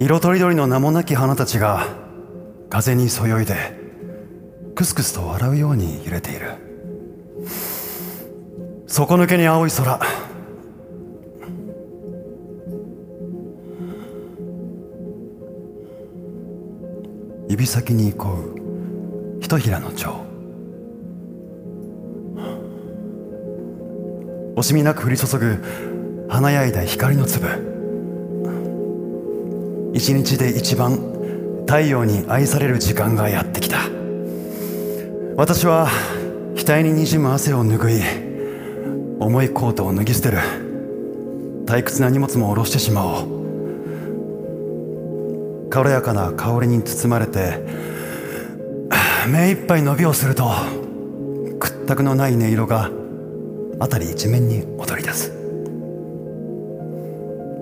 色とりどりの名もなき花たちが風にそよいでクスクスと笑うように揺れている。底抜けに青い空。指先にこうひとひらの蝶。惜しみなく降り注ぐ華やいだ光の粒。一日で一番太陽に愛される時間がやってきた。私は額ににじむ汗を拭い重いコートを脱ぎ捨てる。退屈な荷物も下ろしてしまおう。軽やかな香りに包まれて目いっぱい伸びをすると屈託のない音色が辺り一面に踊り出す。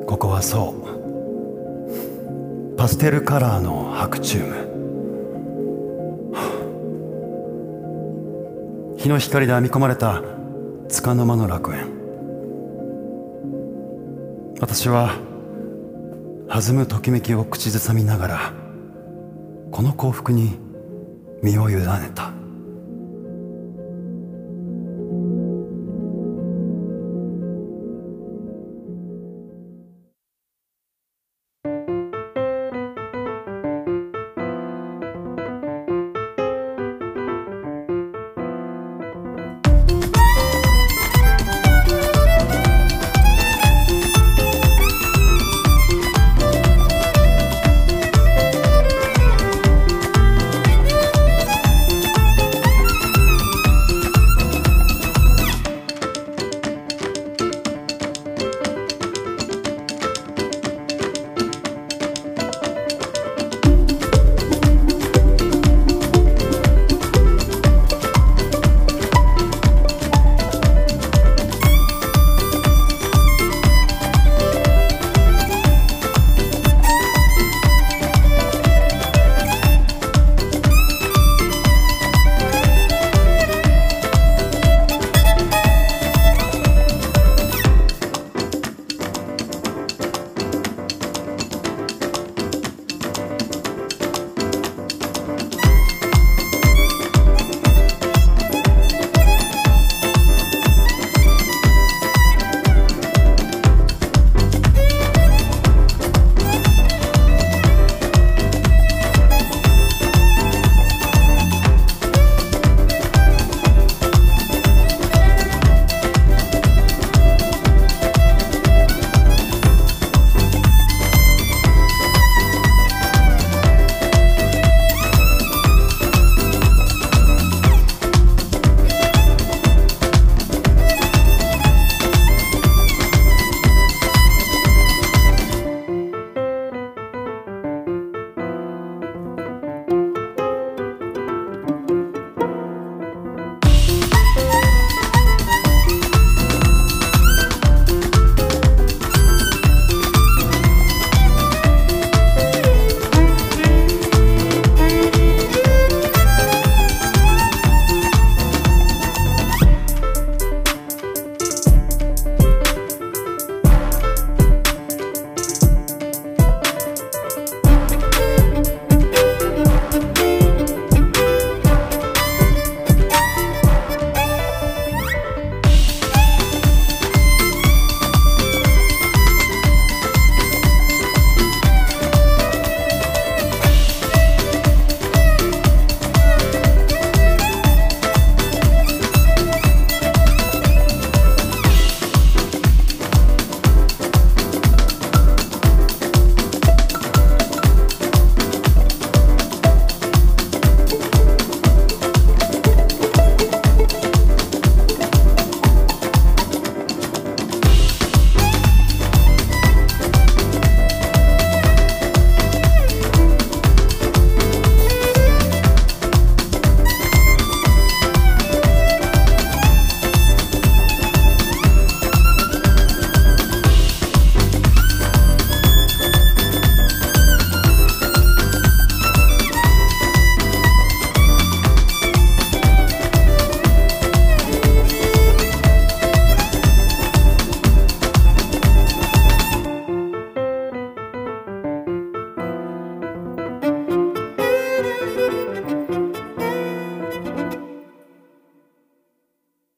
ここはそう。パステルカラーの白チューム日の光で編み込まれた束の間の楽園。私は弾むときめきを口ずさみながらこの幸福に身を委ねた。